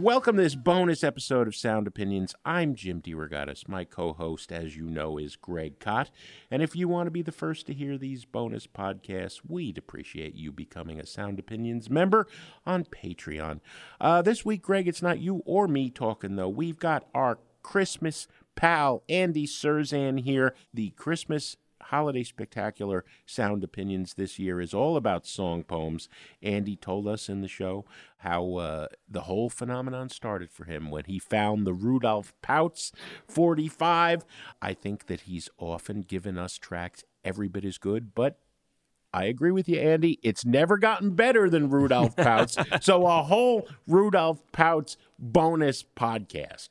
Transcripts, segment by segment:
Welcome to this bonus episode of Sound Opinions. I'm Jim DeRogatis. My co host, as you know, is Greg Kot. And if you want to be the first to hear these bonus podcasts, we'd appreciate you becoming a Sound Opinions member on Patreon. Uh, this week, Greg, it's not you or me talking, though. We've got our Christmas pal, Andy Cirzan, here. The Christmas holiday spectacular sound opinions this year is all about song poems. Andy told us in the show how uh, the whole phenomenon started for him when he found the Rudolph Pouts 45. I think that he's often given us tracks every bit as good, but I agree with you, Andy. It's never gotten better than Rudolph Pouts. so a whole Rudolph Pouts bonus podcast.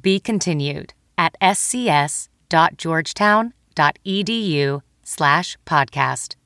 Be continued at scs.georgetown.edu slash podcast.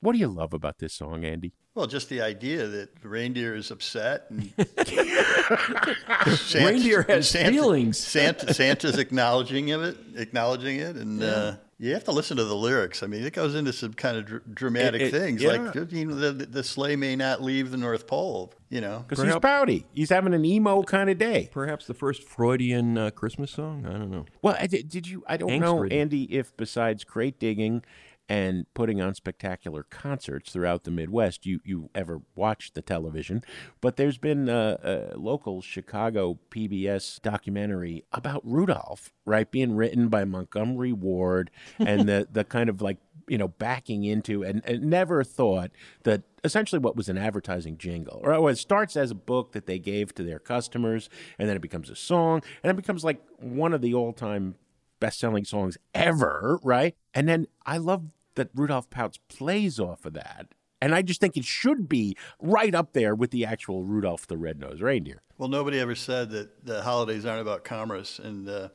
What do you love about this song, Andy? Well, just the idea that the reindeer is upset and Reindeer has Santa, feelings. Santa, Santa's acknowledging of it, acknowledging it, and uh, you have to listen to the lyrics. I mean, it goes into some kind of dr- dramatic It- it- things, yeah. like you know, the, the sleigh may not leave the North Pole. You know, Because he's pouty. He's having an emo kind of day. Perhaps the first Freudian uh, Christmas song? I don't know. Well, I did, did you? I don't Angst know, ridden. Andy, if besides crate digging and putting on spectacular concerts throughout the Midwest, you you ever watched the television? But there's been a, a local Chicago PBS documentary about Rudolph, right, being written by Montgomery Ward, and the the kind of like you know backing into and, and never thought that essentially what was an advertising jingle or it starts as a book that they gave to their customers and then it becomes a song and it becomes like one of the all-time best-selling songs ever right? And then i love that rudolph pouts plays off of that. And i just think it should be right up there with the actual rudolph the red-nosed reindeer. Well, nobody ever said that the holidays aren't about commerce, and uh,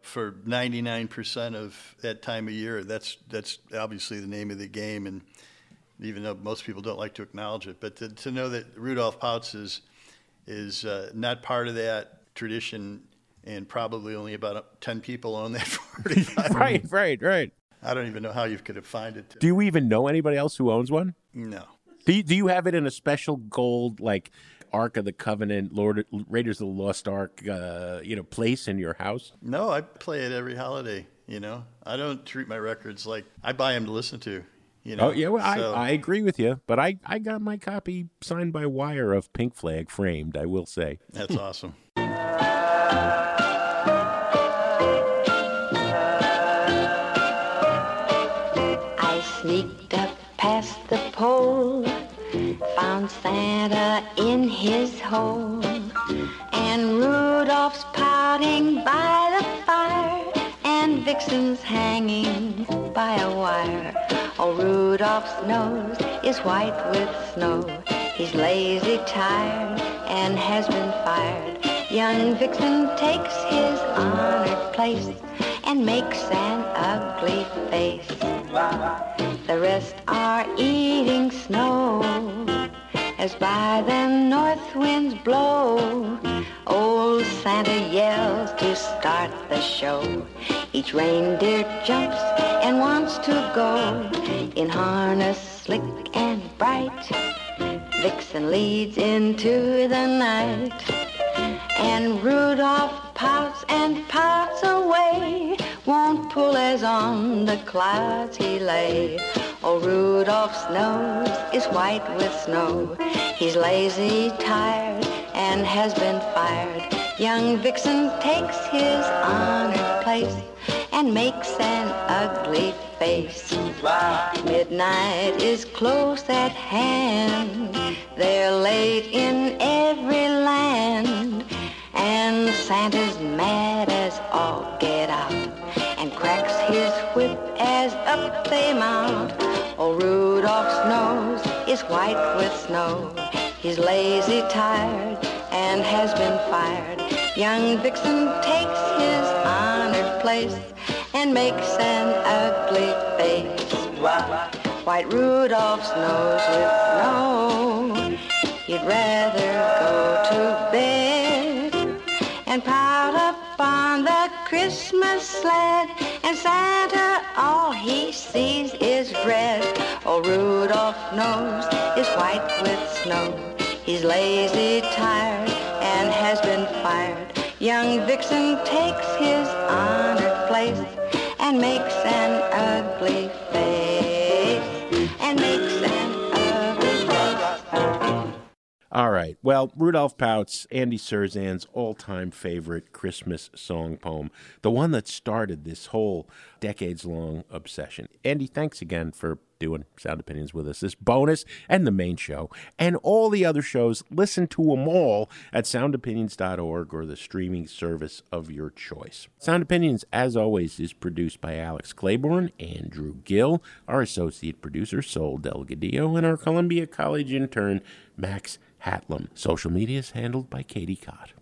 for 99% of that time of year, that's that's obviously the name of the game, and even though most people don't like to acknowledge it, but to, to know that Rudolph Pouts is is uh, not part of that tradition, and probably only about 10 people own that 45. right right right I don't even know how you could have find it. do you even know anybody else who owns one No. Do you, do you have it in a special gold like Ark of the Covenant, Lord Raiders of the Lost Ark, uh, you know, place in your house? No, I play it every holiday. You know, I don't treat my records like I buy them to listen to. You know, oh yeah, well, So- I, I agree with you, but I, I got my copy signed by wire of Pink Flag framed. I will say. that's awesome. Santa in his hole, and Rudolph's pouting by the fire, and Vixen's hanging by a wire. Oh, Rudolph's nose is white with snow. He's lazy, tired, and has been fired. Young Vixen takes his honored place and makes an ugly face. The rest are eating snow as by the north winds blow. Old Santa yells to start the show. Each reindeer jumps and wants to go in harness slick and bright. Vixen leads into the night, and Rudolph pouts and pouts away. Won't pull as on the clouds he lay. Oh, Rudolph's nose is white with snow. He's lazy, tired, and has been fired. Young Vixen takes his honored place and makes an ugly face. Midnight is close at hand. They're late in every land. And Santa's mad as all get out and cracks his whip as up they mount. Is white with snow. He's lazy, tired, and has been fired. Young Vixen takes his honored place and makes an ugly face. White Rudolph's nose with snow. You'd rather go to bed and pile up on the Christmas sled. And Santa, Rudolph's nose is white with snow. He's lazy, tired, and has been fired. Young Vixen takes his honored place and makes an ugly face. And makes an ugly face. All right. Well, Rudolph Pouts, Andy Cirzan's all time favorite Christmas song poem, the one that started this whole decades long obsession. Andy, thanks again for doing Sound Opinions with us. This bonus and the main show and all the other shows, listen to them all at soundopinions.org or the streaming service of your choice. Sound Opinions, as always, is produced by Alex Claiborne, Andrew Gill, our associate producer, Sol Delgadillo, and our Columbia College intern, Max Hatlam. Social media is handled by Katie Cott.